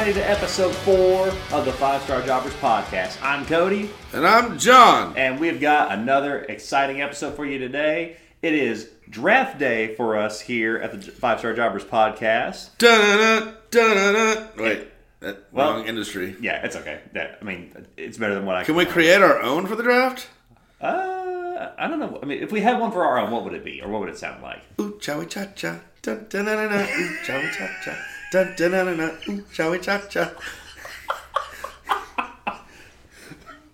Welcome, everybody, to episode four of the Five Star Jobbers podcast. I'm Cody, And I'm John. and we've got another exciting episode for you today. It is draft day for us here at the Five Star Jobbers podcast. Dun-dun-dun, dun-dun-dun. Wait, that Well- wrong industry. Yeah, it's okay. That I mean, it's better than what I Can Can we create our own for the draft? Uh, I don't know. I mean, if we had one for our own, what would it be, or what would it sound like? Ooh, chowy cha cha. Dun dun dun dun. Ooh, chowy cha cha. Dun dun dun dun. Ooh, chowy cha cha.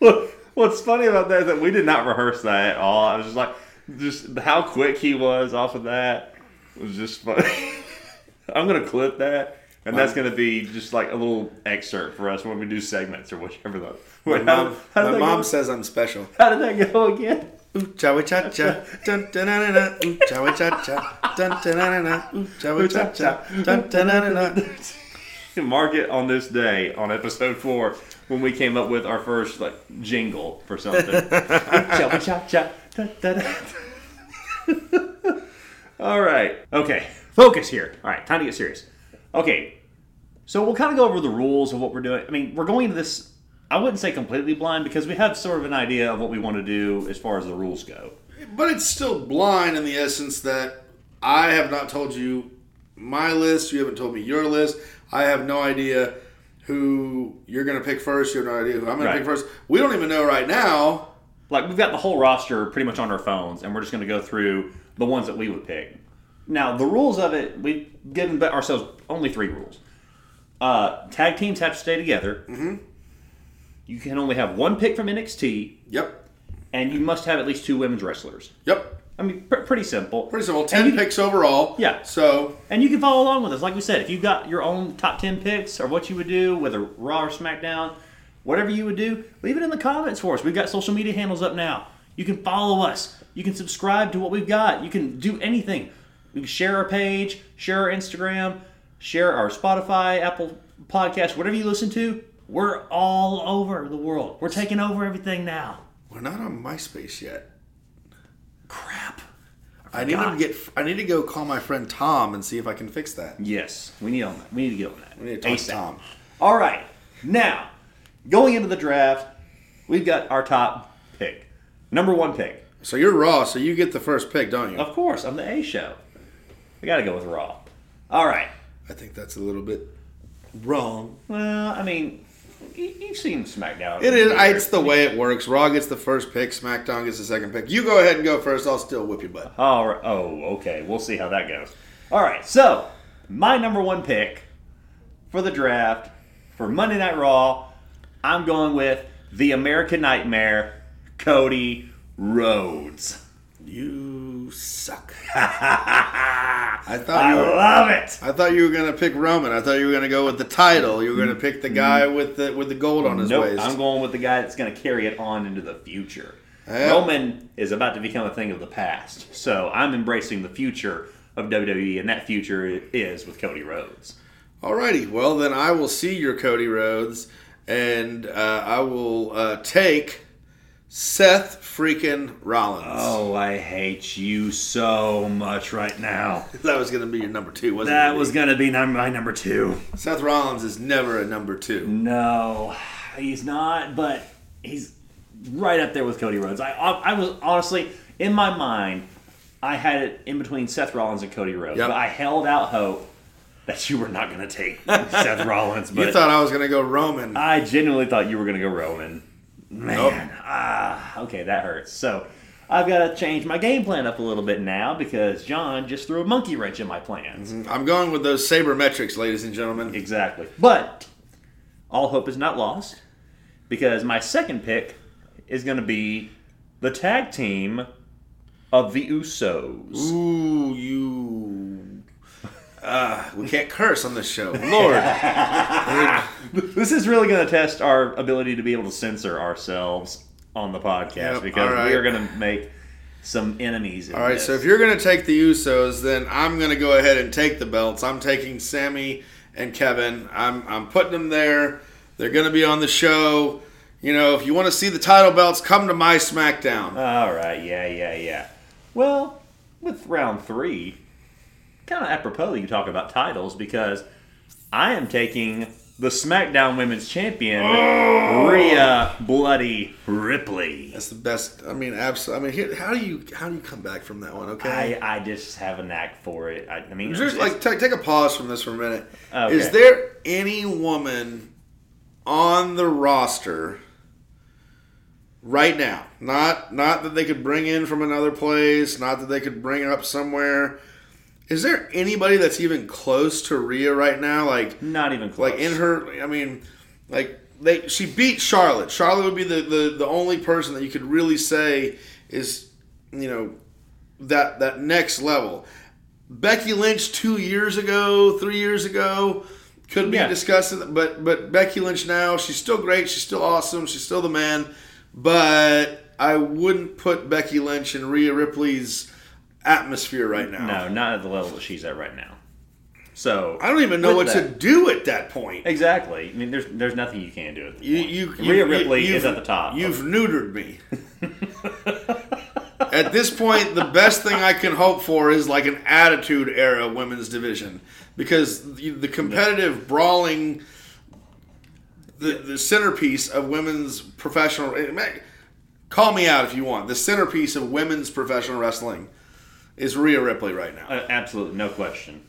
Look, what's funny about that is that we did not rehearse that at all. I was just like, just how quick he was off of that was just funny. I'm gonna clip that, and that's gonna be just like a little excerpt for us when we do segments or whichever the. My Wait, how- mom, how did my mom says I'm special. How did that go again? Chowy cha cha. Dun dun dun dun. Ooh, chowy cha cha. Dun dun dun dun. Ooh, chowy cha cha. Dun dun dun dun. Mark it on this day on episode four when we came up with our first like jingle for something. Cha cha cha da, da. All right. Okay. Focus here. All right. Time to get serious. Okay. So we'll kind of go over the rules of what we're doing. I mean, we're going into this. I wouldn't say completely blind because we have sort of an idea of what we want to do as far as the rules go. But it's still blind in the essence that I have not told you my list. You haven't told me your list. I have no idea who you're going to pick first. You have no idea who I'm going Right. to pick first. We don't even know right now. like we've got the whole roster pretty much on our phones and we're just going to go through the ones that we would pick now the rules of it we've given ourselves only three rules uh, tag teams have to stay together mm-hmm. You can only have one pick from nxt Yep. and you must have at least two women's wrestlers Yep. i mean pr- pretty simple Pretty simple. 10 you- picks overall. Yeah. So, and you can follow along with us like we said if you've got your own top 10 picks or what you would do whether raw or smackdown whatever you would do leave it in the comments for us we've got social media handles up now you can follow us you can subscribe to what we've got you can do anything you can share our page share our instagram share our spotify apple podcast whatever you listen to we're all over the world we're taking over everything now we're not on MySpace yet. crap I need to get. I need to go call my friend Tom and see if I can fix that. yes we need on that we need to get on that We need to talk to Tom. All right. Now, going into the draft, we've got our top pick. Number one pick. So you're Raw, so you get the first pick, don't you? Of course, I'm the A show. We got to go with Raw. All right. I think that's a little bit wrong. Well, I mean, you've seen SmackDown. It is. It's the way it works. Raw gets the first pick. SmackDown gets the second pick. You go ahead and go first. I'll still whip your butt. All right. Oh, okay. We'll see how that goes. All right. So, my number one pick for the draft for Monday Night Raw, I'm going with the American Nightmare, Cody Rhodes. You suck. I thought I you were, love it. I thought you were gonna pick Roman. I thought you were gonna go with the title. You were gonna pick the guy with the with the gold on his Nope, waist. I'm going with the guy that's going to carry it on into the future. Yeah. Roman is about to become a thing of the past, so I'm embracing the future of WWE, and that future is with Cody Rhodes. Alrighty. Well, then I will see your Cody Rhodes, and uh, I will uh, take Seth freaking Rollins. Oh, I hate you so much right now. That was gonna be your number two, wasn't it? That was going to be my number two. Seth Rollins is never a number two. No, he's not, but he's right up there with Cody Rhodes. I, I, I was honestly, in my mind, I had it in between Seth Rollins and Cody Rhodes, Yep. but I held out hope that you were not going to take Seth Rollins. But You thought I was gonna go Roman. I genuinely thought you were going to go Roman. Man, Nope. ah, okay, that hurts. So I've got to change my game plan up a little bit now because John just threw a monkey wrench in my plans. I'm going with those sabermetrics, ladies and gentlemen. Exactly. But all hope is not lost because my second pick is going to be the tag team of the Usos. Ooh, you. Uh, we can't curse on this show. Lord. This is really going to test our ability to be able to censor ourselves on the podcast Yep, because right. we are going to make some enemies. In All right, this. so if you're going to take the Usos, then I'm going to go ahead and take the belts. I'm taking Sammy and Kevin. I'm, I'm putting them there. They're going to be on the show. You know, if you want to see the title belts, come to my SmackDown. All right, yeah, yeah, yeah. Well, with round three, kind of apropos you talk about titles because I am taking the SmackDown Women's Champion, Rhea Bloody Ripley. That's the best. I mean, absolutely. I mean, here, how do you how do you come back from that one? Okay. I, I just have a knack for it. I, I mean, Just like take, take a pause from this for a minute. Okay. Is there any woman on the roster right now? Not not that they could bring in from another place, not that they could bring up somewhere. Is there anybody that's even close to Rhea right now? Like not even close. like in her I mean like they she beat Charlotte. Charlotte would be the, the, the only person that you could really say is you know that that next level. Becky Lynch two years ago, three years ago, could be Yeah. discussed, but but Becky Lynch now, she's still great, she's still awesome, she's still the man, but I wouldn't put Becky Lynch in Rhea Ripley's atmosphere right now. no, not at the level that she's at right now. So I don't even know what With to do at that point. Exactly. I mean, there's there's nothing you can do. At this You, point. you, Rhea you- Ripley is at the top. You've neutered me. At this point, the best thing I can hope for is like an attitude era women's division because the, the competitive brawling, the the centerpiece of women's professional. eh, Call me out if you want. The centerpiece of women's professional wrestling is Rhea Ripley right now. Uh, absolutely, no question.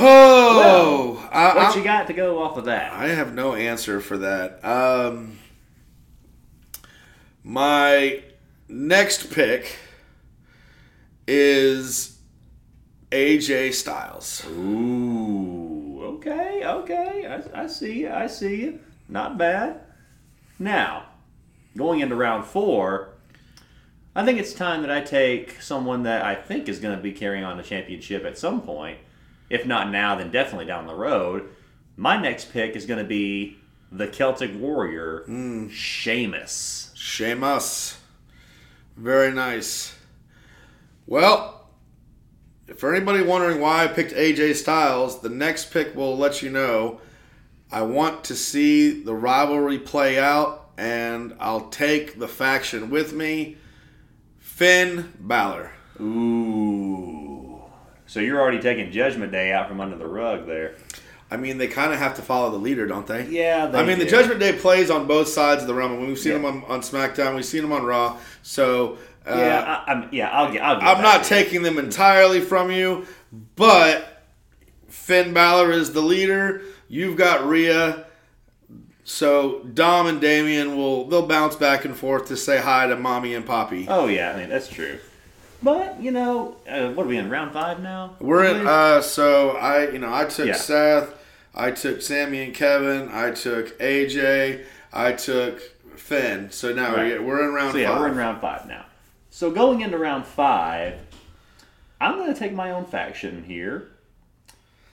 Oh, I, What I'm- you got to go off of that? I have no answer for that. Um, my next pick is AJ Styles. Ooh, okay, okay. I, I see you. I see you. Not bad. Now, going into round four, I think it's time that I take someone that I think is going to be carrying on the championship at some point. If not now, then definitely down the road. My next pick is going to be the Celtic Warrior, hmm. Sheamus. Sheamus. Very nice. Well, for anybody wondering why I picked AJ Styles, the next pick will let you know. I want to see the rivalry play out, and I'll take the faction with me. Finn Balor. Ooh. So you're already taking Judgment Day out from under the rug there. I mean, they kind of have to follow the leader, don't they? Yeah, they I mean, the. Judgment Day plays on both sides of the realm. We've seen Yeah. them on, on SmackDown. We've seen them on Raw. So uh, Yeah, I, I'm. Yeah, I'll get. I'll I'm not taking them entirely from you, but Finn Balor is the leader. You've got Rhea. So Dom and Damian will they'll bounce back and forth to say hi to mommy and poppy. Oh yeah, I mean that's true. But you know, uh, what are we in round five now? We're in. Uh, so I, you know, I took Yeah. Seth, I took Sammy and Kevin, I took AJ, I took Finn. So now Right. we're, we're in round so yeah, we're in round five now. So going into round five, I'm going to take my own faction here,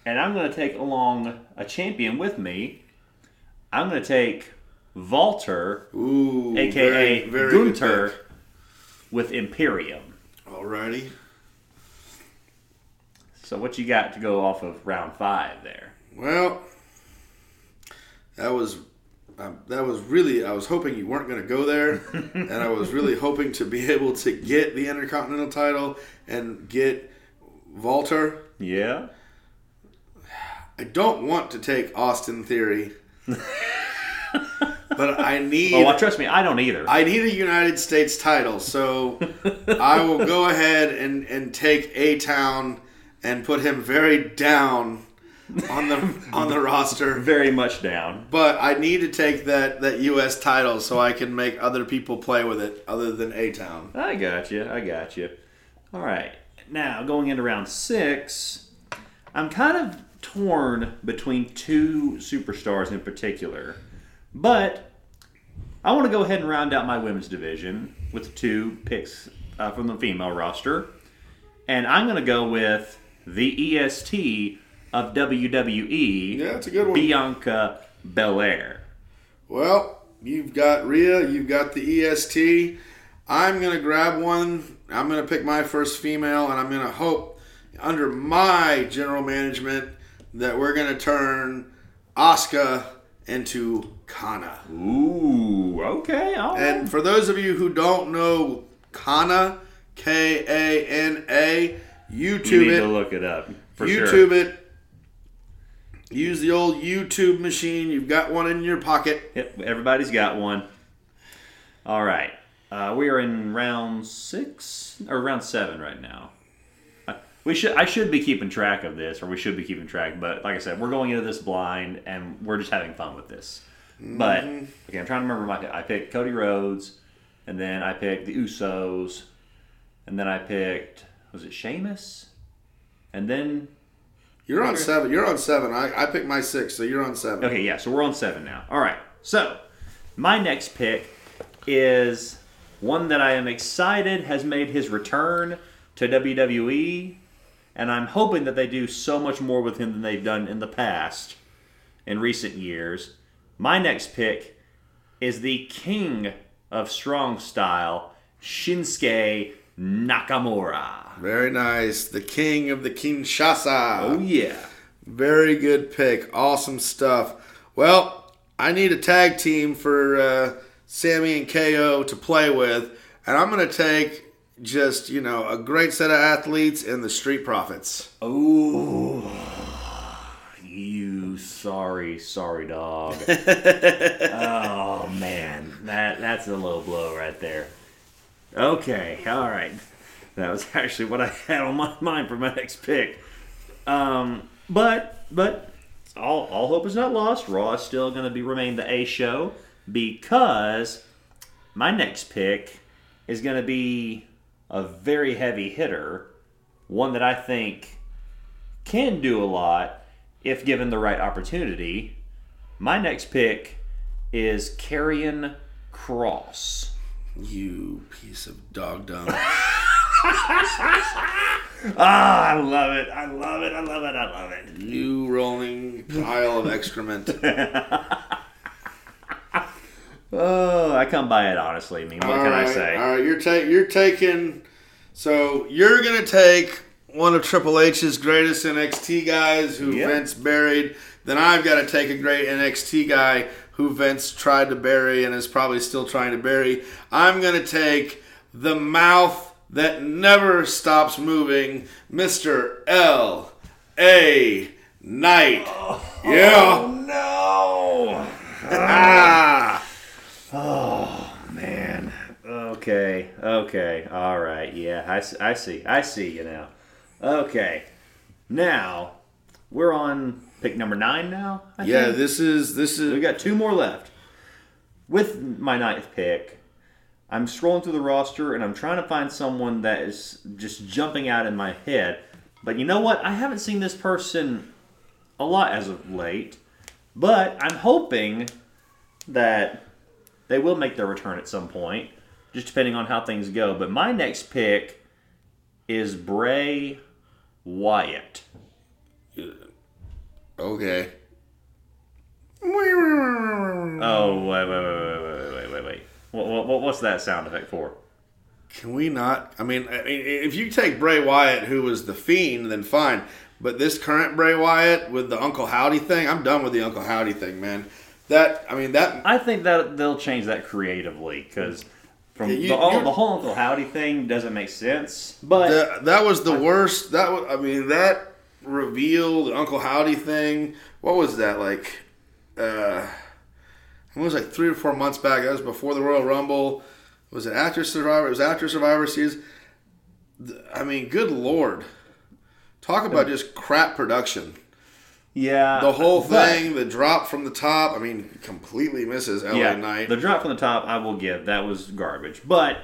and I'm going to take along a champion with me. I'm going to take Walter, Ooh, aka very, very Gunther, with Imperium. Alrighty. So what you got to go off of round five there? Well, that was um, that was really. I was hoping you weren't going to go there, and I was really hoping to be able to get the Intercontinental title and get Walter. Yeah. I don't want to take Austin Theory, but I need. Oh, well, trust me, I don't either. I need a United States title, so I will go ahead and, and take A Town and put him very down on the on the roster. Very much down. But I need to take that, that U.S. title so I can make other people play with it other than A Town. I got you. I got you. All right. Now, going into round six, I'm kind of torn between two superstars in particular. But I want to go ahead and round out my women's division with two picks uh, from the female roster. And I'm going to go with the EST of WWE, Yeah, it's a good one. Bianca Belair. Well, you've got Rhea, you've got the EST. I'm going to grab one. I'm going to pick my first female, and I'm going to hope under my general management that we're to turn Asuka into Kana. Ooh, okay. All right. And for those of you who don't know Kana, K A N A, YouTube you need it. to look it up. For YouTube sure. it. Use the old YouTube machine. You've got one in your pocket. Yep, everybody's got one. All right. Uh, we are in round six or round seven right now. I- We should I should be keeping track of this, or we should be keeping track. But like I said, we're going into this blind, and we're just having fun with this. But mm-hmm. okay, I'm trying to remember my. I picked Cody Rhodes, and then I picked the Usos, and then I picked was it Sheamus, and then You're on seven. You're on seven. I, I picked my six, so you're on seven. Okay, yeah, so we're on seven now. All right, so my next pick is one that I am excited has made his return to WWE, and I'm hoping that they do so much more with him than they've done in the past, in recent years. My next pick is the king of strong style, Shinsuke Nakamura. Very nice. The king of the Kinshasa. Oh yeah. Very good pick. Awesome stuff. Well, I need a tag team for uh, Sammy and KO to play with, and I'm going to take just, you know, a great set of athletes and the Street Profits. Oh, You sorry, sorry dog. oh man, that that's a low blow right there. Okay, all right. That was actually what I had on my mind for my next pick. Um, but but all all hope is not lost. Raw is still going to be remain the A show because my next pick is going to be a very heavy hitter, one that I think can do a lot if given the right opportunity. My next pick is Karrion Kross. You piece of dog dung. Ah, I love it. I love it. I love it. I love it. you rolling pile of excrement. Oh, I come by it honestly. I mean, what can I say? All right, you're you're taking. So you're gonna take one of Triple H's greatest NXT guys who Yep. Vince buried. Then I've got to take a great NXT guy who Vince tried to bury and is probably still trying to bury. I'm gonna take the mouth that never stops moving, Mr. L. A. Knight. yeah. Oh no! Ah. Oh man. Okay. Okay. All right. Yeah, I see. I see you now. Okay. Now, we're on pick number nine now? I Yeah. think? This is this is. We got two more left. With my ninth pick, I'm scrolling through the roster and I'm trying to find someone that is just jumping out in my head. But you know what? I haven't seen this person a lot as of late. But I'm hoping that they will make their return at some point, just depending on how things go. But my next pick is Bray Wyatt. Okay. Oh wait wait wait wait wait wait wait. What, what, what's that sound effect for? Can we not? I mean, if you take Bray Wyatt, who was the fiend, then fine. But this current Bray Wyatt with the Uncle Howdy thing, I'm done with the Uncle Howdy thing, man. That I mean, that I think that they'll change that creatively because from Yeah, you- the, all, the whole Uncle Howdy thing doesn't make sense. But that, that was the worst. That was, I mean, that reveal, the Uncle Howdy thing. What was that like? Uh, it was like three or four months back. That was before the Royal Rumble. Was it after Survivor? It was after Survivor Series. I mean, good lord. Talk about just crap production. Yeah, The whole but- thing, the drop from the top, I mean, completely misses LA yeah, Knight. the drop from the top, I will give that was garbage. But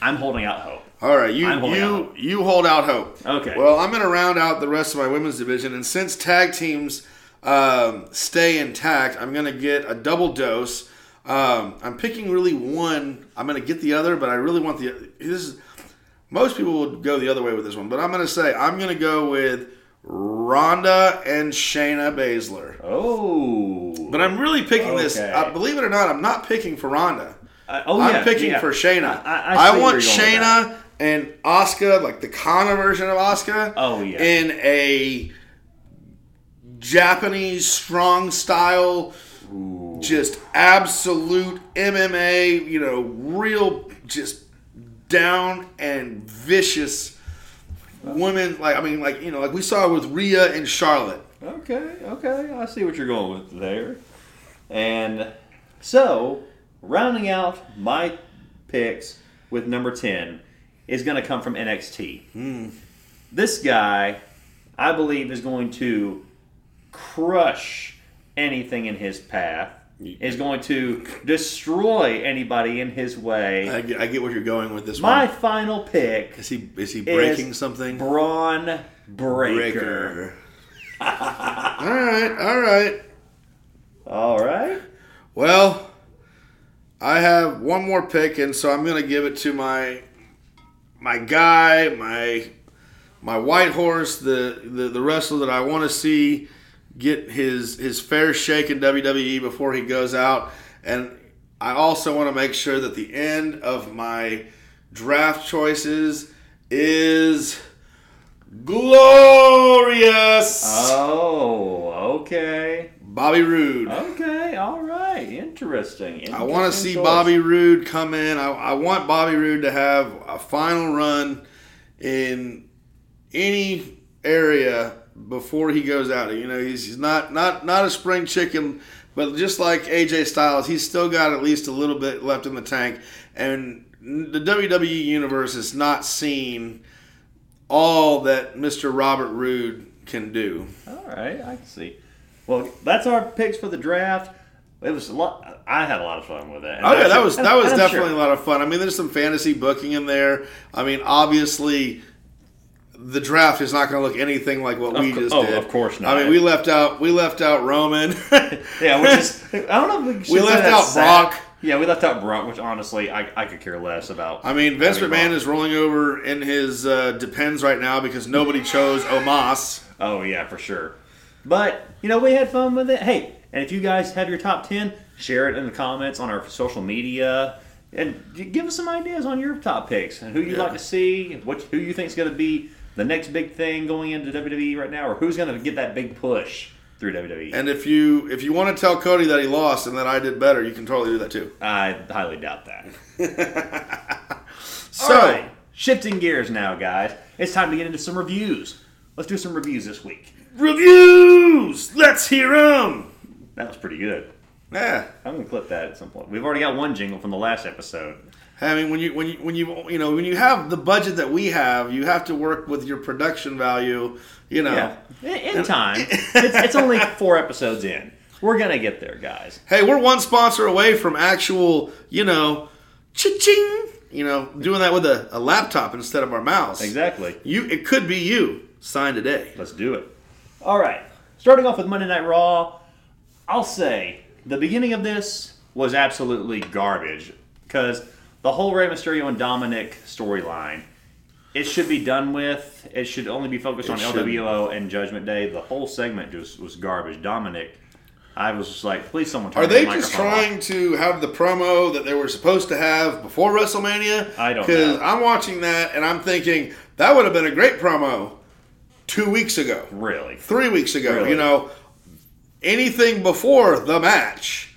I'm holding out hope. All right, you I'm holding out you you hold out hope. Okay. Well, I'm going to round out the rest of my women's division, and since tag teams um, stay intact, I'm going to get a double dose. Um, I'm picking really one. I'm going to get the other, but I really want the. This is most people would go the other way with this one, but I'm going to say I'm going to go with Ronda and Shayna Baszler. Oh, But I'm really picking this. Uh, believe it or not, I'm not picking for Ronda. I- oh I'm yeah, picking yeah. for Shayna. I- I- I want where you're going with Shayna and Asuka, like the Kana version of Asuka. Oh, yeah. In a Japanese strong style, just absolute MMA. You know, real just down and vicious women. Like I mean, like you know, like we saw with Rhea and Charlotte. Okay, okay, I see what you're going with there. And so, rounding out my picks with number 10 is going to come from NXT. Hmm. This guy, I believe, is going to crush anything in his path, is going to destroy anybody in his way. I get, I get what you're going with this My one. final pick Is he is he breaking something? Bron Breakker. all right, all right. All right. Well, I have one more pick, and so I'm going to give it to my my guy, my my white horse, the the, the wrestler that I want to see get his his fair shake in WWE before he goes out, and I also want to make sure that the end of my draft choices is glorious. Oh, okay. Bobby Roode. Okay, all right. Interesting. I want to see choice. Bobby Roode come in. I, I want Bobby Roode to have a final run in any area before he goes out. You know, he's, he's not not not a spring chicken, but just like AJ Styles, he's still got at least a little bit left in the tank. And the WWE universe has not seen all that Mr. Robert Roode can do. All right, I can see. Well, that's our picks for the draft. It was a lot. I had a lot of fun with it. And Oh yeah, that was that was definitely sure- a lot of fun. I mean, there's some fantasy booking in there. I mean, obviously, the draft is not going to look anything like what Of we co- just oh, did. of course not. I mean, we left out we left out Roman. Yeah, which is I don't know. If we, We left out sad. Brock. Yeah, we left out Brock, which honestly I, I could care less about. I mean, Vince McMahon Brock. is rolling over in his uh, depends right now because nobody chose Omos. Oh yeah, for sure. But you know, we had fun with it. Hey, and if you guys have your top ten, share it in the comments on our social media, and give us some ideas on your top picks and who you'd Yeah. like to see, and what who you think is going to be the next big thing going into WWE right now, or who's going to get that big push through. WWE. And if you if you want to tell Cody that he lost and that I did better, you can totally do that too. I highly doubt that. So, right, shifting gears now, guys. It's time to get into some reviews. Let's do some reviews this week. reviews. Let's hear them. That was pretty good. Yeah. I'm gonna clip that at some point. We've already got one jingle from the last episode. I mean, when you when you when you you know when you have the budget that we have, you have to work with your production value. You know, Yeah, in, time. it's, it's only four episodes in. We're gonna get there, guys. hey, we're one sponsor away from actual, you know, cha-ching. You know, doing that with a, a laptop instead of our mouse. Exactly. You, it could be you. Sign today. Let's do it. All right. Starting off with Monday Night Raw, I'll say the beginning of this was absolutely garbage because the whole Rey Mysterio and Dominic storyline. It should be done with. It should only be focused It on should. LWO and Judgment Day. The whole segment just was garbage. Dominic, I was just like, please, someone turn Are the they just microphone off. trying to have the promo that they were supposed to have before WrestleMania? I don't Because. I'm watching that and I'm thinking that would have been a great promo two weeks ago. Really? three weeks ago. Really? You know, anything before the match,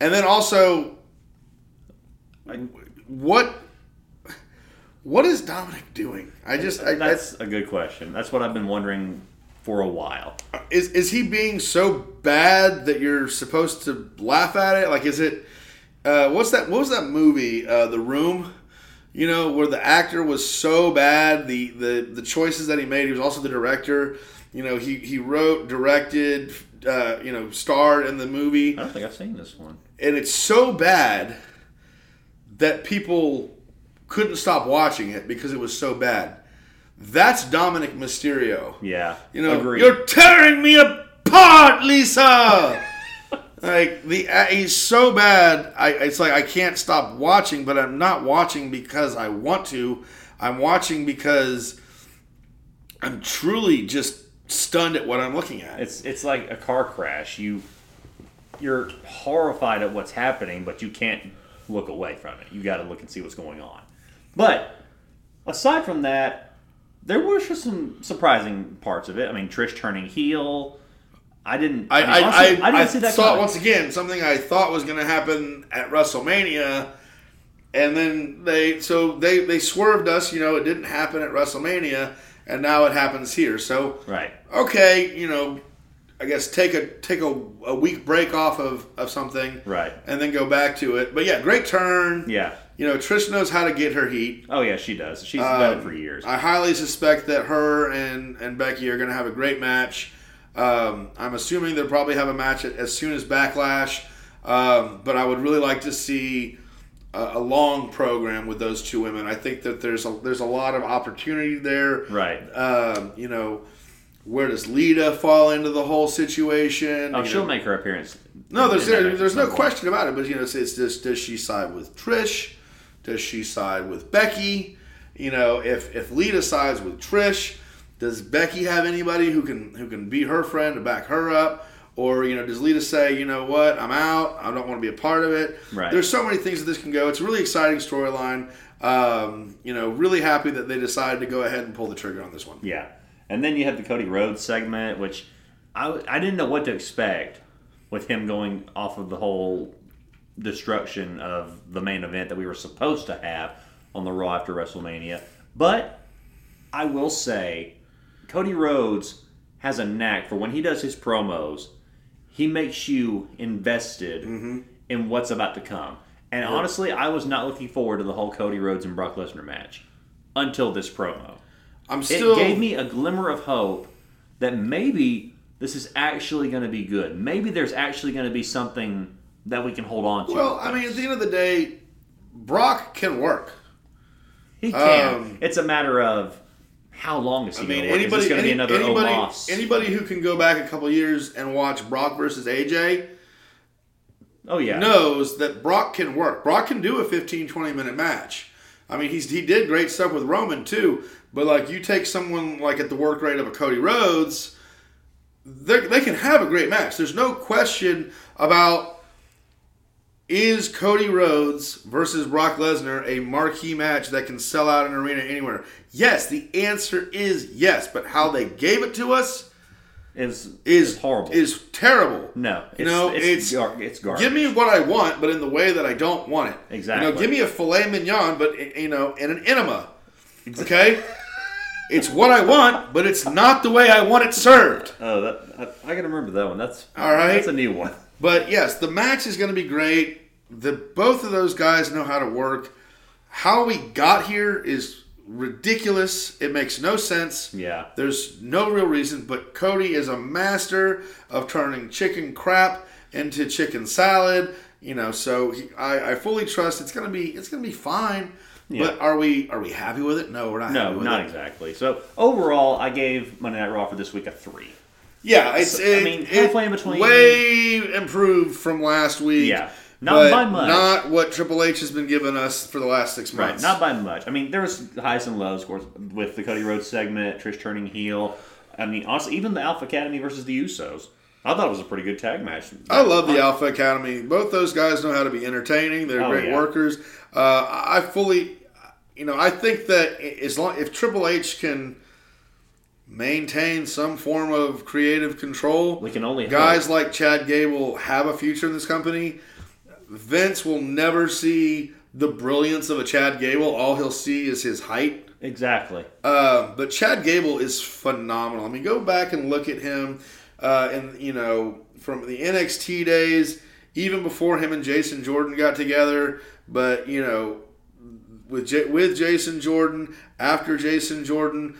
and then also, what what is Dominic doing? I just I, That's a good question. That's what I've been wondering for a while. Is is he being so bad that you're supposed to laugh at it? Like, is it uh, what's that? What was that movie? Uh, the Room. You know, where the actor was so bad, the, the the choices that he made. He was also the director. You know, he he wrote, directed, uh, you know, starred in the movie. I don't think I've seen this one. and it's so bad that people couldn't stop watching it because it was so bad. That's Dominic Mysterio. Yeah. You know, Agreed. you're tearing me apart, Lisa. like the uh, he's so bad. I it's like I can't stop watching, but I'm not watching because I want to. I'm watching because I'm truly just stunned at what I'm looking at. It's it's like a car crash. You you're horrified at what's happening, but you can't look away from it. You got to look and see what's going on. But aside from that, there were just some surprising parts of it. I mean, Trish turning heel. I didn't. I, mean, I, honestly, I, didn't I see that thought coming. once again something I thought was going to happen at WrestleMania, and then they so they they swerved us. You know, it didn't happen at WrestleMania, and now it happens here. So Right. okay, you know, I guess take a take a, a week break off of, of something, Right. and then go back to it. But yeah, great turn. Yeah. You know, Trish knows how to get her heat. Oh yeah, she does. She's done it Um, for years. I highly suspect that her and, and Becky are going to have a great match. Um, I'm assuming they'll probably have a match as soon as Backlash, um, but I would really like to see a, a long program with those two women. I think that there's a there's a lot of opportunity there. right. Um, you know, where does Lita fall into the whole situation? Oh, You she'll know, make her appearance. no, there's there, there's no question about it. But you know, it's, it's just does she side with Trish? Does she side with Becky? You know, if if Lita sides with Trish, does Becky have anybody who can who can be her friend to back her up? Or you know, does Lita say, you know what, I'm out. I don't want to be a part of it. Right. There's so many things that this can go. It's a really exciting storyline. Um, you know, really happy that they decided to go ahead and pull the trigger on this one. Yeah, and then you have the Cody Rhodes segment, which I, I didn't know what to expect with him going off of the whole destruction of the main event that we were supposed to have on the Raw after WrestleMania. But I will say, Cody Rhodes has a knack for when he does his promos, he makes you invested mm-hmm. in what's about to come. And honestly, I was not looking forward to the whole Cody Rhodes and Brock Lesnar match until this promo I'm it still gave me a glimmer of hope that maybe this is actually going to be good. Maybe there's actually going to be something that we can hold on to. well. I mean, at the end of the day, Brock can work. he can. um, it's a matter of how long is he I going mean, to anybody, going to any- be another anybody, Omos? anybody who can go back a couple years and watch Brock versus AJ oh yeah, knows that Brock can work. Brock can do a 15, 20 minute match. I mean, he's he did great stuff with Roman too. But like, you take someone like at the work rate of a Cody Rhodes, they they can have a great match. There's no question about is Cody Rhodes versus Brock Lesnar a marquee match that can sell out an arena anywhere? Yes, the answer is yes. But how they gave it to us is is horrible. Is terrible. no, it's, You know, it's it's- gar- it's garbage. Give me what I want, but in the way that I don't want it. Exactly. You know, give me a filet mignon, but you know, in an enema. Okay. it's what I want, but it's not the way I want it served. oh, that I, I got to remember that one. That's All right. That's a new one. But yes, the match is going to be great. The both of those guys know how to work. How we got here is ridiculous. It makes no sense. Yeah. There's no real reason, but Cody is a master of turning chicken crap into chicken salad. You know, so he, I, I fully trust it's gonna be it's gonna be fine. But are we are we happy with it? No, we're not. No, not it. exactly. So overall, I gave Monday Night Raw for this week a three. Yeah, it's So, I it- mean, it halfway in between- way improved from last week. Yeah. Not by much. Not what Triple H has been giving us for the last six Right, months. not by much. I mean, there was highs and lows, of course, with the Cody Rhodes segment, Trish turning heel. I mean, honestly, even the Alpha Academy versus the Usos. I thought it was a pretty good tag match. I love the Alpha Academy. Both those guys know how to be entertaining. They're Oh, great yeah. workers. Uh, I fully, you know, I think that as long if Triple H can maintain some form of creative control, We can only guys like Chad Gable have a future in this company. Vince will never see the brilliance of a Chad Gable. All he'll see is his height. Exactly. Uh, but Chad Gable is phenomenal. I mean, go back and look at him, uh, and you know, from the NXT days, even before him and Jason Jordan got together. But you know, with J- with Jason Jordan, after Jason Jordan,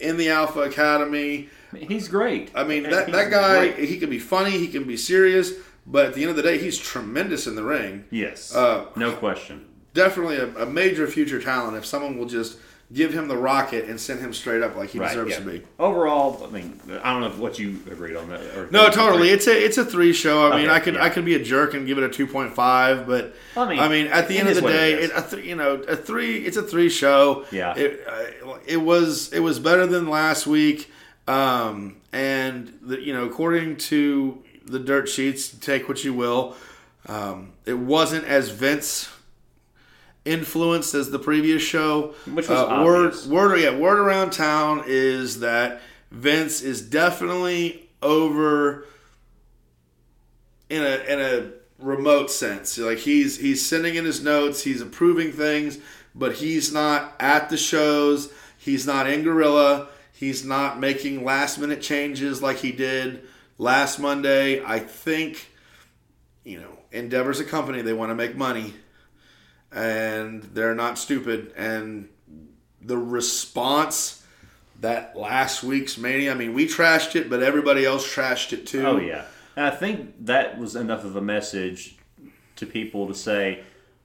in the Alpha Academy. He's great. I mean, that, he's that guy, great. he can be funny, he can be serious, but at the end of the day, he's tremendous in the ring. Yes. Uh, no question. Definitely a, a major future talent if someone will just give him the rocket and send him straight up like he Right. deserves yeah. to be. Overall, I mean, I don't know what you agreed on that. No, totally. It's a it's a three show. I mean, I could yeah. I could be a jerk and give it a two point five, but I mean, I mean, at the end of the it day, it, a th- you know, a three. It's a three show. Yeah. It uh, it was it was better than last week, um, and the, you know, according to the dirt sheets, take what you will. Um, it wasn't as Vince influenced as the previous show. Which was uh, word word yeah word around town is that Vince is definitely over in a in a remote sense. Like he's he's sending in his notes, he's approving things, but he's not at the shows. He's not in Gorilla. He's not making last minute changes like he did last Monday. I think, you know, Endeavor's a company. They want to make money, and they're not stupid. And the response that last week's Mania, I mean, we trashed it, but everybody else trashed it too. Oh yeah, and I think that was enough of a message to people to say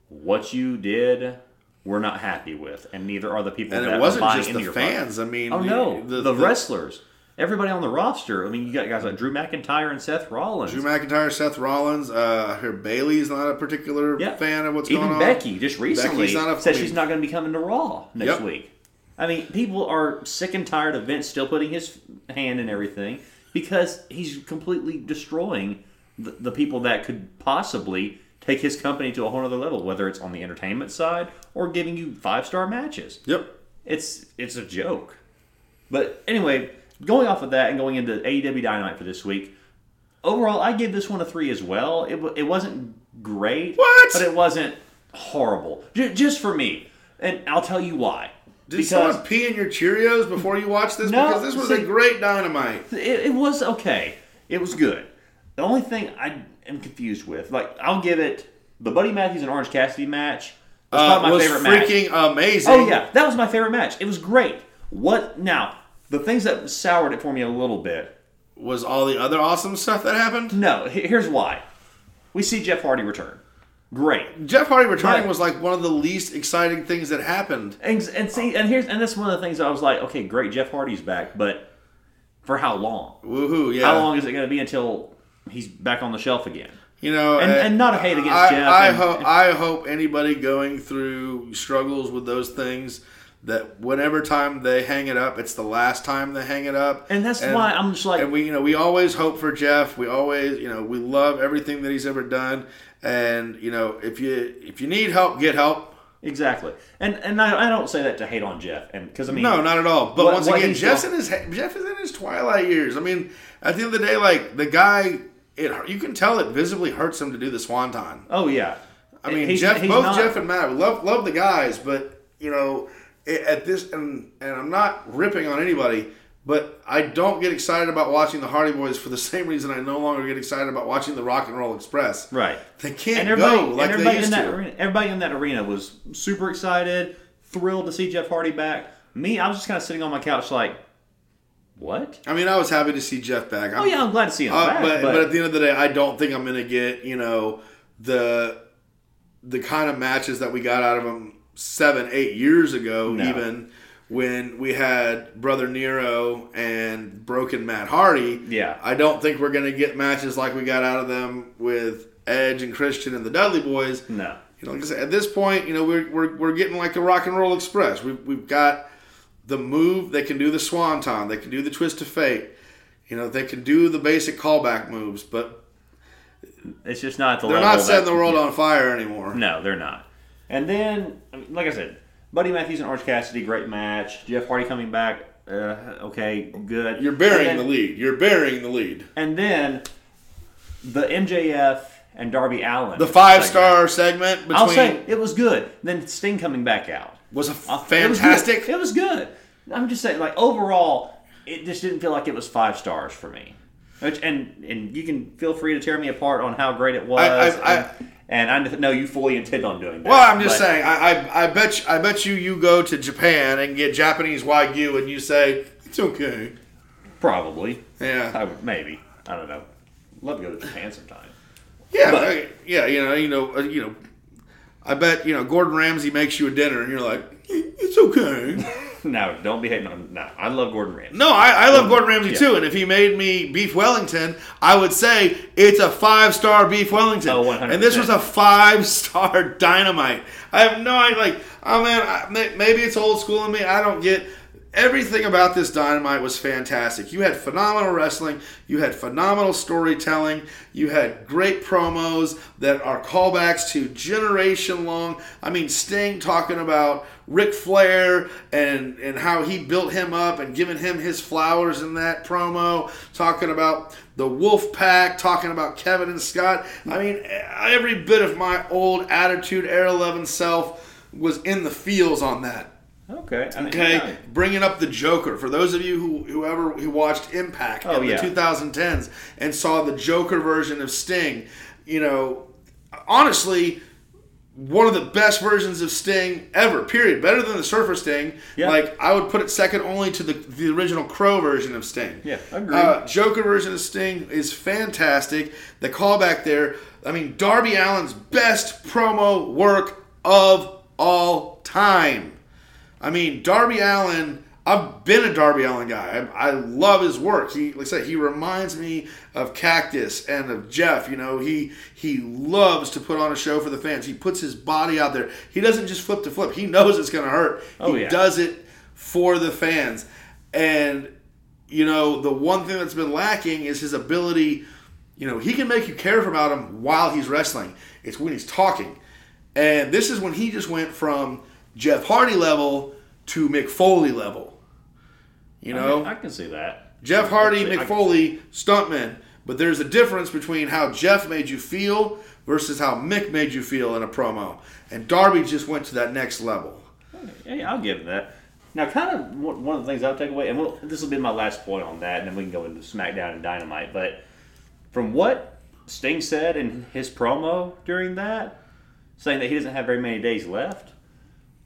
what you did. We're not happy with, and neither are the people And that it wasn't just the fans. I mean, Oh no, the, the, the- wrestlers, everybody on the roster. I mean, you got guys like Drew McIntyre and Seth Rollins. Drew McIntyre, Seth Rollins. Uh, I hear Bayley's not a particular Yeah. fan of what's Even going on. Even Becky just recently Becky's not a- said she's not going to be coming to Raw next Yep. week. I mean, people are sick and tired of Vince still putting his hand in everything because he's completely destroying the, the people that could possibly take his company to a whole other level, whether it's on the entertainment side or giving you five star matches. Yep. It's it's a joke. But anyway, going off of that and going into AEW Dynamite for this week, overall, I give this one a three as well. It, it wasn't great, What? but it wasn't horrible. J- just for me, and I'll tell you why. Did because someone pee in your Cheerios before you watched this? No, because this was see- a great dynamite. it, it was okay. It was good. The only thing I am confused with, like, I'll give it the Buddy Matthews and Orange Cassidy match. Was Uh, probably my was favorite match. freaking amazing. Oh yeah, that was my favorite match. It was great. What now? The things that soured it for me a little bit. Was all the other awesome stuff that happened? No, he- here's why. We see Jeff Hardy return. Great. Jeff Hardy returning Right. was like one of the least exciting things that happened. And, and see, and here's and that's one of the things that I was like, okay, great, Jeff Hardy's back, but for how long? Woohoo! Yeah. How long is it going to be until he's back on the shelf again? You know, And- uh, and not a hate against I, Jeff I and- hope I hope anybody going through struggles with those things that whenever time they hang it up, it's the last time they hang it up. And that's why I'm just like, and we you know we always hope for Jeff. We always you know we love everything that he's ever done. And you know if you if you need help, get help. exactly. And and I, I don't say that to hate on Jeff, and because I mean, No, not at all. But What- once again, Jeff's done- in his Jeff is in his twilight years. I mean, at the end of the day, like the guy, it you can tell it visibly hurts him to do the swanton. oh yeah. I mean, He's- Jeff, he's both not- Jeff and Matt, love love the guys, but you know, at this and and I'm not ripping on anybody, but I don't get excited about watching the Hardy Boys for the same reason I no longer get excited about watching the Rock and Roll Express. Right. They can't everybody, go like and they used in that to. arena, everybody in that arena was super excited, thrilled to see Jeff Hardy back. Me, I was just kind of sitting on my couch like, what? I mean, I was happy to see Jeff back. I'm, Oh yeah, I'm glad to see him Uh, back. but, but, but at the end of the day, I don't think I'm gonna get you know the the kind of matches that we got out of him seven, eight years ago, No. even when we had Brother Nero and Broken Matt Hardy. Yeah. I don't think we're gonna get matches like we got out of them with Edge and Christian and the Dudley Boys. no. You know, like I said, at this point, you know, we're, we're, we're getting like the Rock and Roll Express. We've, we've got the move. They can do the Swanton. They can do the Twist of Fate. You know, they can do the basic callback moves, but It's just not the they're not setting the world on fire anymore. No, they're not. And then, I mean, like I said, Buddy Matthews and Orange Cassidy, great match. Jeff Hardy coming back, uh, okay, good. You're burying and the lead. You're burying the lead. And then the MJF and Darby Allin. The five segment. star segment between I'll say it was good. Then Sting coming back out. was a Uh, fantastic. It was, good. It was good. I'm just saying, like overall, it just didn't feel like it was five stars for me. Which, and and you can feel free to tear me apart on how great it was. I- I- and, and I know you fully intend on doing that. Well, I'm just but- saying. I, I I bet you, I bet you you go to Japan and get Japanese wagyu and you say it's okay. Probably. Yeah. I would, maybe. I don't know. Love to go to Japan sometime. Yeah, But- I- yeah, you know, you know, uh, you know. I bet you know Gordon Ramsay makes you a dinner, and you're like, it's okay. no, don't be hating on. No, I love Gordon Ramsay. no, I, I love um, Gordon Ramsay Yeah. too, and if he made me beef Wellington, I would say it's a five star beef Wellington. Oh, 100%. And this was a five star dynamite. I have no idea. Like, oh man, I, may- maybe it's old school in me. I don't get. Everything about this dynamite was fantastic. You had phenomenal wrestling. You had phenomenal storytelling. You had great promos that are callbacks to generation long. I mean, Sting talking about Ric Flair and and how he built him up and giving him his flowers in that promo. Talking about the Wolf Pack. Talking about Kevin and Scott. I mean, every bit of my old Attitude Era 11 self was in the feels on that. Okay. I mean, Okay, yeah. bringing up the Joker. For those of you who whoever who watched Impact Oh, in yeah. the 2010s and saw the Joker version of Sting, you know, honestly, one of the best versions of Sting ever. Period. Better than the Surfer Sting. Yeah. Like I would put it second only to the the original Crow version of Sting. Yeah, agreed. Uh, Joker version of Sting is fantastic. The callback there. I mean, Darby Allin's best promo work of all time. I mean, Darby Allin. I've been a Darby Allin guy. I, I love his work. He, like I said, he reminds me of Cactus and of Jeff. You know, he he loves to put on a show for the fans. He puts his body out there. He doesn't just flip to flip. He knows it's going to hurt. Oh, he yeah. does it for the fans. And you know, the one thing that's been lacking is his ability. You know, he can make you care about him while he's wrestling. It's when he's talking. And this is when he just went from Jeff Hardy level to Mick Foley level. You I know, mean, I can see that. Jeff Hardy, I- Mick Foley, stuntman. But there's a difference between how Jeff made you feel versus how Mick made you feel in a promo. And Darby just went to that next level. Yeah, I'll give it that. Now, kind of one one of the things I'll take away, and we'll, this will be my last point on that, and then we can go into SmackDown and Dynamite. But from what Sting said in his promo during that, saying that he doesn't have very many days left,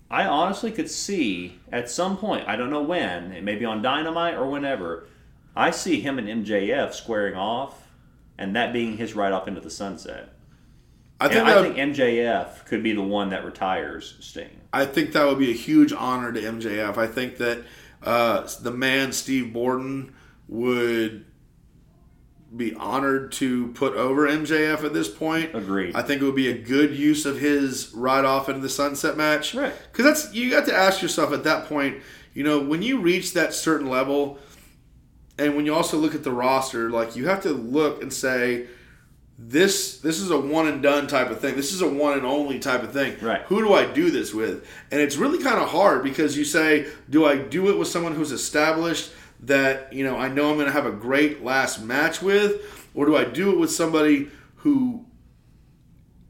I honestly could see at some point, I don't know when, it may be on Dynamite or whenever, I see him and MJF squaring off, and that being his ride off into the sunset. I think I think MJF could be the one that retires Sting. I think that would be a huge honor to MJF. I think that uh, the man Steve Borden would be honored to put over MJF at this point. Agreed. I think it would be a good use of his ride off into the sunset match. Right. Because that's you got to ask yourself at that point. You know, when you reach that certain level, and when you also look at the roster, like you have to look and say, this this is a one and done type of thing. This is a one and only type of thing. Right. Who do I do this with? And it's really kind of hard because you say, do I do it with someone who's established that you know I know I'm going to have a great last match with, or do I do it with somebody who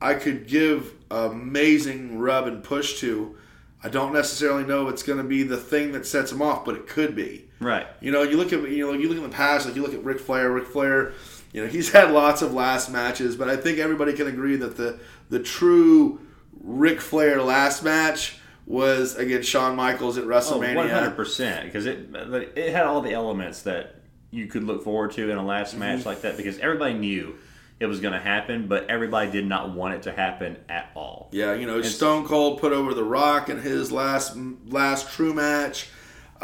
I could give amazing rub and push to? I don't necessarily know it's going to be the thing that sets them off, but it could be. Right. You know, you look at you know you look in the past, like you look at Ric Flair. Ric Flair, you know, he's had lots of last matches, but I think everybody can agree that the the true Ric Flair last match was against Shawn Michaels at Oh, WrestleMania. one hundred percent. Because it it had all the elements that you could look forward to in a last Mm-hmm. match like that. Because everybody knew it was going to happen, but everybody did not want it to happen at all. Yeah, you know, Stone Cold put over The Rock in his last last true match.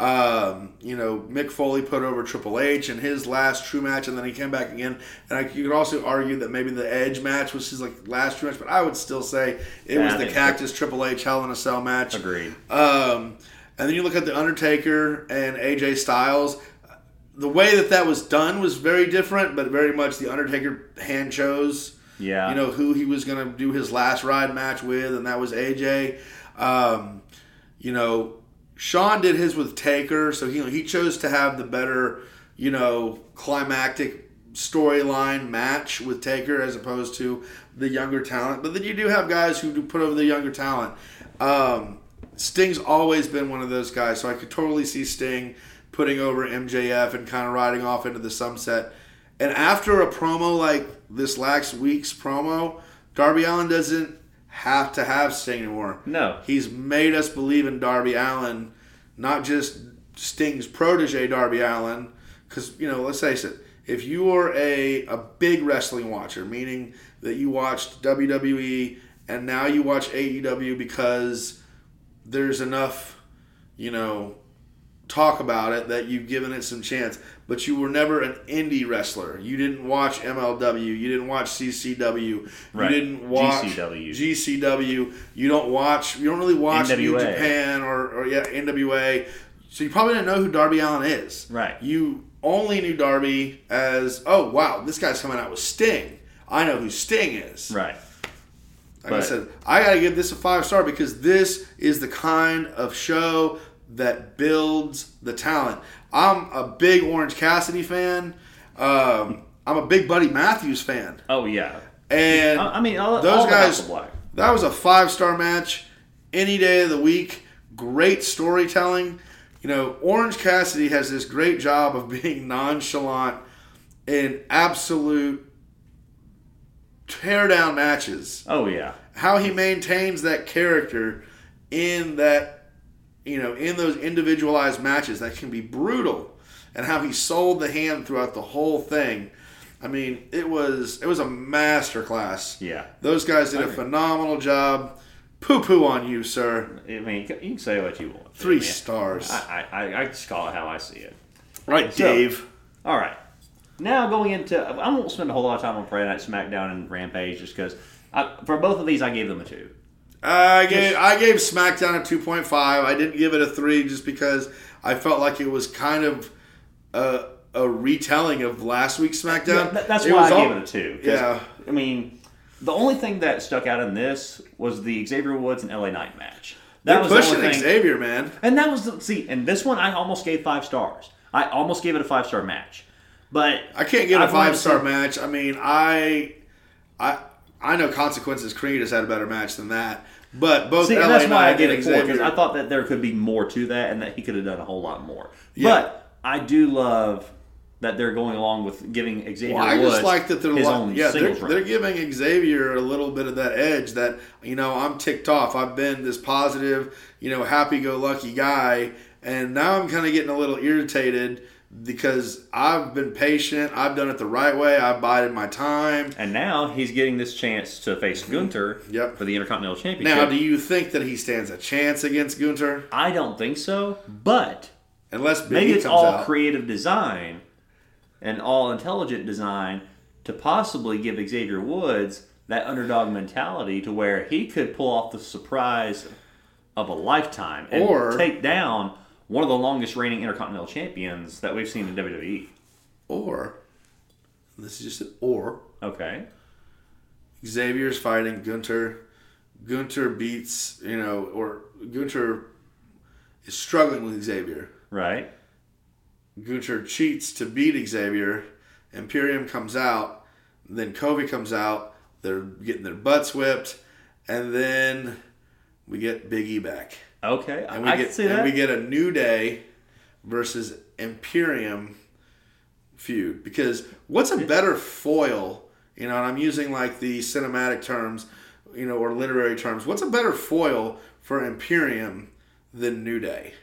Um, you know, Mick Foley put over Triple H in his last true match, and then he came back again. And I, you could also argue that maybe the Edge match was his like last true match, but I would still say it Yeah, was the Cactus Triple H Hell in a Cell match. Agreed. Um, and then you look at the Undertaker and AJ Styles. The way that that was done was very different, but very much the Undertaker hand chose Yeah. you know who he was going to do his last ride match with, and that was AJ. Um, you know, Shawn did his with Taker, so he he chose to have the better, you know, climactic storyline match with Taker as opposed to the younger talent. But then you do have guys who do put over the younger talent. Um, Sting's always been one of those guys, so I could totally see Sting putting over MJF and kind of riding off into the sunset. And after a promo like this last week's promo, Darby Allin doesn't have to have Sting anymore. No. He's made us believe in Darby Allin, not just Sting's protege, Darby Allin. Because, you know, let's face it, if you are a, a big wrestling watcher, meaning that you watched WWE and now you watch AEW because there's enough, you know, talk about it that you've given it some chance, but you were never an indie wrestler. You didn't watch MLW, you didn't watch CCW, Right. you didn't watch GCW. GCW. You don't watch. You don't really watch New NWA. Japan or, or yeah NWA. So you probably didn't know who Darby Allin is. Right. You only knew Darby as oh wow this guy's coming out with Sting. I know who Sting is. Right. Like I said, I got to give this a five star because this is the kind of show that builds the talent. I'm a big Orange Cassidy fan. Um, I'm a big Buddy Matthews fan, Oh yeah. and I I mean, all, those all guys. That was a five star match any day of the week. great storytelling. You know, Orange Cassidy has this great job of being nonchalant in absolute tear down matches. Oh yeah. How he maintains that character in that, you know, in those individualized matches that can be brutal, and how he sold the hand throughout the whole thing. I mean, it was it was a masterclass. Yeah. Those guys did a phenomenal job. Poo poo on you, sir. I mean, you can say what you want. Three I stars. I, I, I just call it how I see it. right, So- Dave. All right. Now going into, I won't spend a whole lot of time on Friday Night SmackDown and Rampage just because for both of these I gave them a two. I gave I gave SmackDown a two point five. I didn't give it a three just because I felt like it was kind of a, a retelling of last week's SmackDown. Yeah, that's It why I all- gave it a two. Yeah. I mean, the only thing that stuck out in this was the Xavier Woods and LA Knight match. That They're was the pushing only thing. Xavier, man. And that was the see, and this one I almost gave five stars. I almost gave it a five star match, but I can't give it a five star to- match. I mean, I I I know Consequences Creed has had a better match than that, but both See, LA and that's why I gave it four because I thought that there could be more to that, and that he could have done a whole lot more. Yeah. But I do love that they're going along with giving Xavier Well, I Woods just like that they're his li- yeah they're, they're giving Xavier a little bit of that edge that you know I'm ticked off. I've been this positive, you know, happy-go-lucky guy, and now I'm kind of getting a little irritated because I've been patient. I've done it the right way. I've bided my time. and now he's getting this chance to face mm-hmm. Gunther Yep. for the Intercontinental Championship. Now, do you think that he stands a chance against Gunther? I don't think so, but Unless maybe it's comes all out. creative design and all intelligent design to possibly give Xavier Woods that underdog mentality to where he could pull off the surprise of a lifetime and Or- take down one of the longest reigning intercontinental champions that we've seen in WWE. or this is just an or. Okay. Xavier's fighting Gunther. Gunther beats, you know, or Gunther is struggling with Xavier. Right. Gunther cheats to beat Xavier. Imperium comes out. Then Kofi comes out. They're getting their butts whipped. And then we get Big E back. Okay. And we I get can see and that. we get a New Day versus Imperium feud. Because what's a better foil? You know, and I'm using like the cinematic terms, you know, or literary terms. What's a better foil for Imperium than New Day?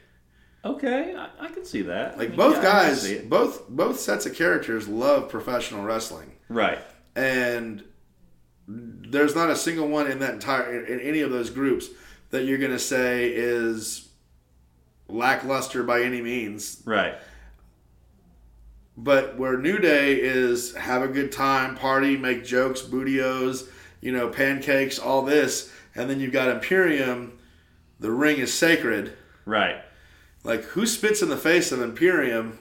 okay. I, I can see that. I Like mean, both yeah, guys, both both sets of characters love professional wrestling, Right. and there's not a single one in that entire in any of those groups that you're going to say is lackluster by any means. Right. But where New Day is have a good time, party, make jokes, Booty-O's, you know, pancakes, all this, and then you've got Imperium. The ring is sacred. Right. Like who spits in the face of Imperium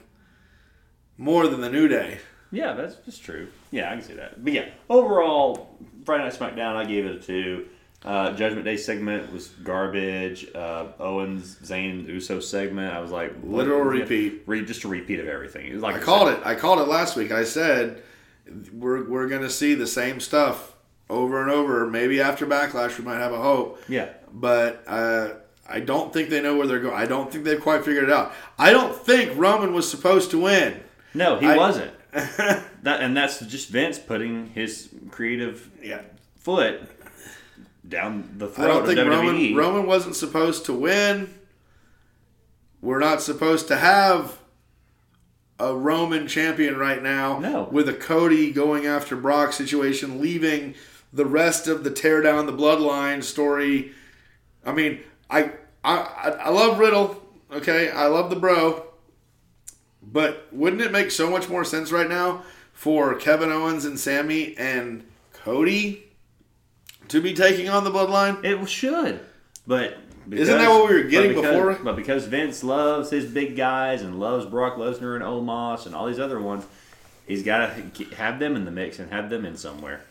more than the New Day? Yeah, that's just true. Yeah, I can see that. But yeah, overall, Friday Night SmackDown, I gave it a two. Uh, Judgment Day segment was garbage. Uh, Owens, Zayn, Uso segment, I was like, Literal repeat. Re, just a repeat of everything. It was like I called it. I called it last week. I said we're we're gonna see the same stuff over and over. Maybe after Backlash, we might have a hope. Yeah, But uh, I don't think they know where they're going. I don't think they've quite figured it out. I don't think Roman was supposed to win. no, he I- wasn't. that and that's just Vince putting his creative Yeah. foot down the throat. I don't of think. Roman Roman wasn't supposed to win. We're not supposed to have a Roman champion right now. No. With a Cody going after Brock situation, leaving the rest of the tear down the bloodline story. I mean, I I I I love Riddle. Okay, I love the bro. But wouldn't it make so much more sense right now for Kevin Owens and Sami and Cody to be taking on the bloodline? It should, but Isn't that what we were but getting because- before? But because Vince loves his big guys and loves Brock Lesnar and Omos and all these other ones, he's got to have them in the mix and have them in somewhere.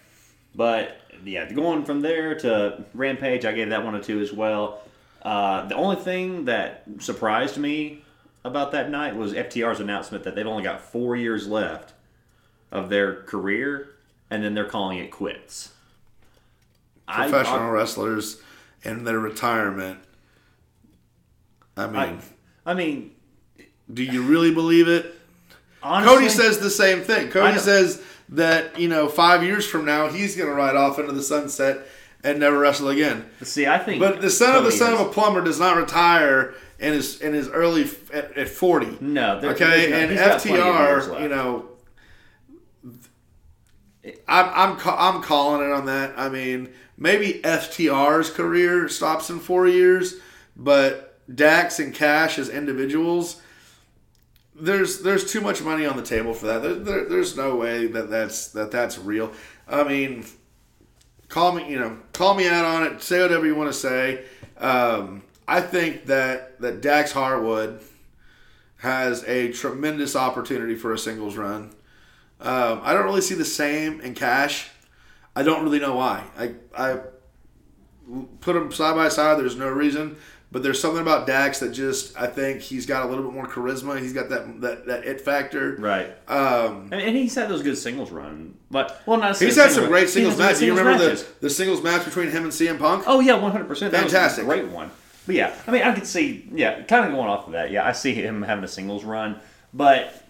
But yeah, going from there to Rampage, I gave that one a two as well. Uh, the only thing that surprised me about that night was FTR's announcement that they've only got four years left of their career, and then they're calling it quits. I- Professional wrestlers and their retirement I mean, I, I mean, do you really believe it? honestly, Cody says the same thing. Cody says that you know five years from now he's going to ride off into the sunset and never wrestle again. See, I think. But the son of the son is- of a plumber does not retire in his in his early at, at forty. No, okay, and he's got plenty of years FTR, you know, I'm I'm I'm calling it on that. I mean, maybe FTR's career stops in four years, but Dax and Cash as individuals, there's there's too much money on the table for that. There, there, there's no way that that's that that's real. I mean, call me you know call me out on it. Say whatever you want to say. Um, I think that that Dax Harwood has a tremendous opportunity for a singles run. Um, I don't really see the same in Cash. I don't really know why. I I put them side by side. There's no reason, but there's something about Dax that just I think he's got a little bit more charisma. He's got that that, that it factor. Right. Um, And, and he's had those good singles run, but well, not he's had some singles- great singles matches. good You remember matches. the the singles match between him and CM Punk? Oh yeah, one hundred percent. Fantastic. great one. But yeah, I mean, I could see, yeah, kind of going off of that. Yeah, I see him having a singles run, but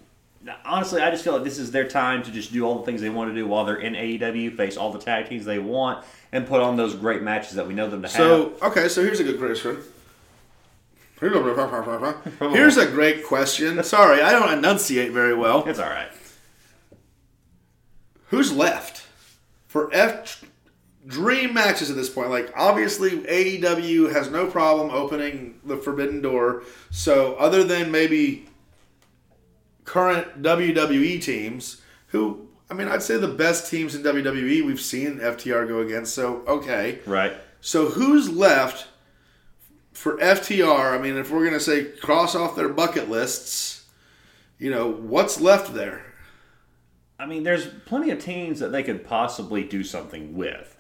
honestly, I just feel like this is their time to just do all the things they want to do while they're in AEW, face all the tag teams they want, and put on those great matches that we know them to have. So okay, so here's a good question. Here's a great question. Sorry, I don't enunciate very well. It's all right. Who's left for F dream matches at this point? Like obviously AEW has no problem opening the forbidden door. So other than maybe current WWE teams, who I mean, I'd say the best teams in WWE we've seen FTR go against. So okay, Right. so who's left for FTR? I mean, if we're gonna say cross off their bucket lists, you know, what's left there? I mean, there's plenty of teams that they could possibly do something with.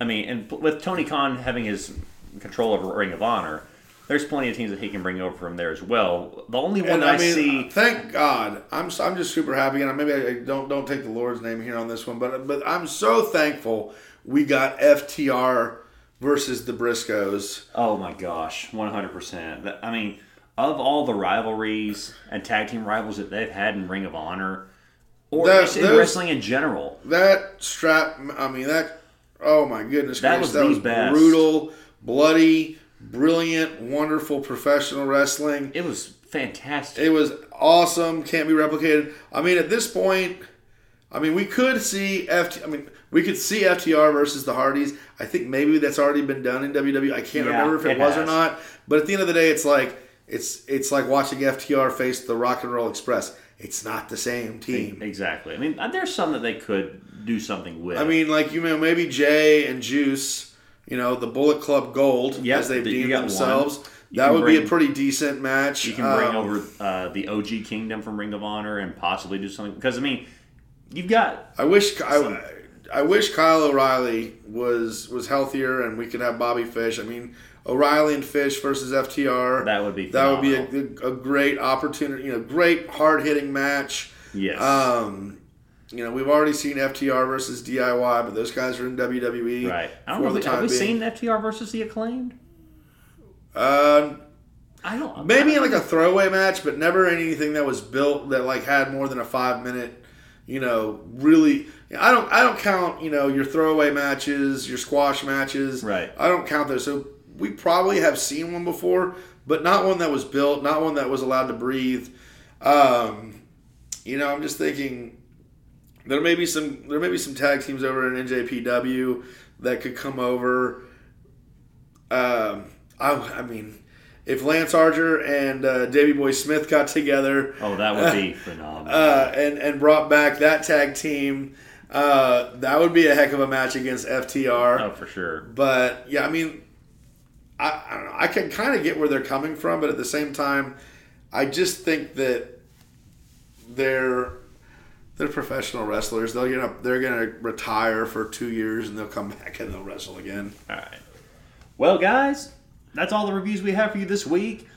I mean, and with Tony Khan having his control over Ring of Honor, there's plenty of teams that he can bring over from there as well. The only one that I, I mean, see, thank God, I'm I'm just super happy, and maybe I don't don't take the Lord's name here on this one, but but I'm so thankful we got FTR versus the Briscoes. oh my gosh, 100%. I mean, of all the rivalries and tag team rivals that they've had in Ring of Honor, or That- in wrestling in general, That strap, I mean that. Oh my goodness, That was that the was best. brutal, bloody, brilliant, wonderful professional wrestling. it was fantastic. It was awesome. Can't be replicated. I mean, at this point, I mean, we could see FT. I mean, we could see FTR versus the Hardys. I think maybe that's already been done in WWE. I can't Yeah, remember if it, it was or not. But at the end of the day, it's like it's it's like watching FTR face the Rock and Roll Express. It's not the same team. exactly. I mean, uh, there's some that they could do something with. I mean, like you know, maybe Jay and Juice. You know, the Bullet Club Gold, Yep, as they've you deemed themselves. That would be a pretty decent match. You can bring Um, over uh, the OG Kingdom from Ring of Honor and possibly do something because I mean, you've got I wish I, I wish Kyle O'Reilly was was healthier and we could have Bobby Fish. I mean, O'Reilly and Fish versus FTR. That would be that would be a, a great opportunity. You know, great hard hitting match. yes, Um, you know, we've already seen FTR versus DIY, but those guys are in WWE. right. I don't know. the Have we being. seen FTR versus the Acclaimed? Um, I don't. maybe I don't like a throwaway match, but never anything that was built that like had more than a five minute. You know, really, I don't. I don't count. You know, your throwaway matches, your squash matches. Right. I don't count those. So we probably have seen one before, but not one that was built, not one that was allowed to breathe. Um, you know, I'm just thinking there may be some there may be some tag teams over in NJPW that could come over. Um, I, I mean, if Lance Archer and uh, Davey Boy Smith got together, Oh, that would be phenomenal. uh, and and brought back that tag team, uh, that would be a heck of a match against FTR. oh, for sure. But yeah, I mean, I I, don't know, I can kind of get where they're coming from, but at the same time, I just think that they're they're professional wrestlers. They're gonna they're gonna retire for two years and they'll come back and they'll wrestle again. All right. Well, guys, that's all the reviews we have for you this week.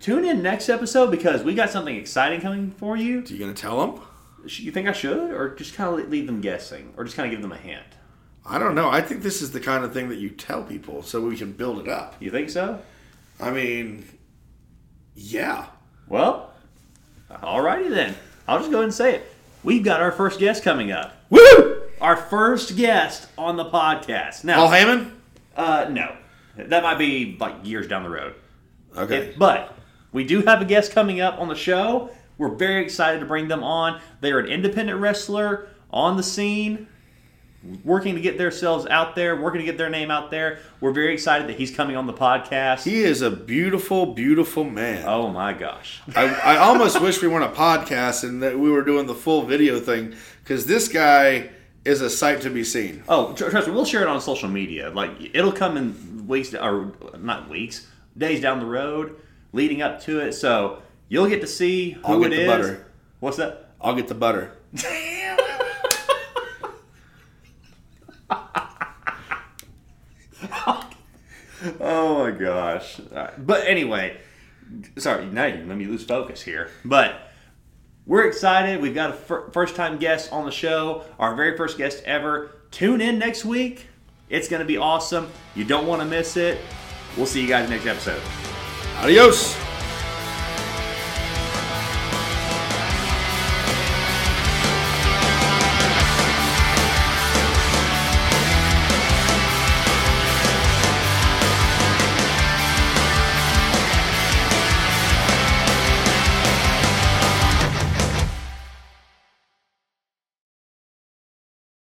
Tune in next episode because we got something exciting coming for you. Do you gonna tell them? You think I should, or just kind of leave them guessing, or just kind of give them a hint? I don't know. I think this is the kind of thing that you tell people so we can build it up. You think so? I mean, Yeah. Well, alrighty then. I'll just go ahead and say it. We've got our first guest coming up. Woo! Our first guest on the podcast. Now, Paul Hammond? uh, no, that might be like years down the road. Okay. But we do have a guest coming up on the show. We're very excited to bring them on. They are an independent wrestler on the scene, working to get themselves out there, working to get their name out there. We're very excited that he's coming on the podcast. He is a beautiful, beautiful man. oh my gosh. I, I almost wish we weren't a podcast and that we were doing the full video thing because this guy is a sight to be seen. Oh, trust me, we'll share it on social media. Like it'll come in weeks or not weeks, days down the road, leading up to it. So you'll get to see who I'll it get the is. butter. What's that? I'll get the butter. Oh my gosh. Right. But anyway, sorry, now let me lose focus here. But we're excited. We've got a fir- first time guest on the show, our very first guest ever. Tune in next week. It's going to be awesome. You don't want to miss it. We'll see you guys next episode. Adios.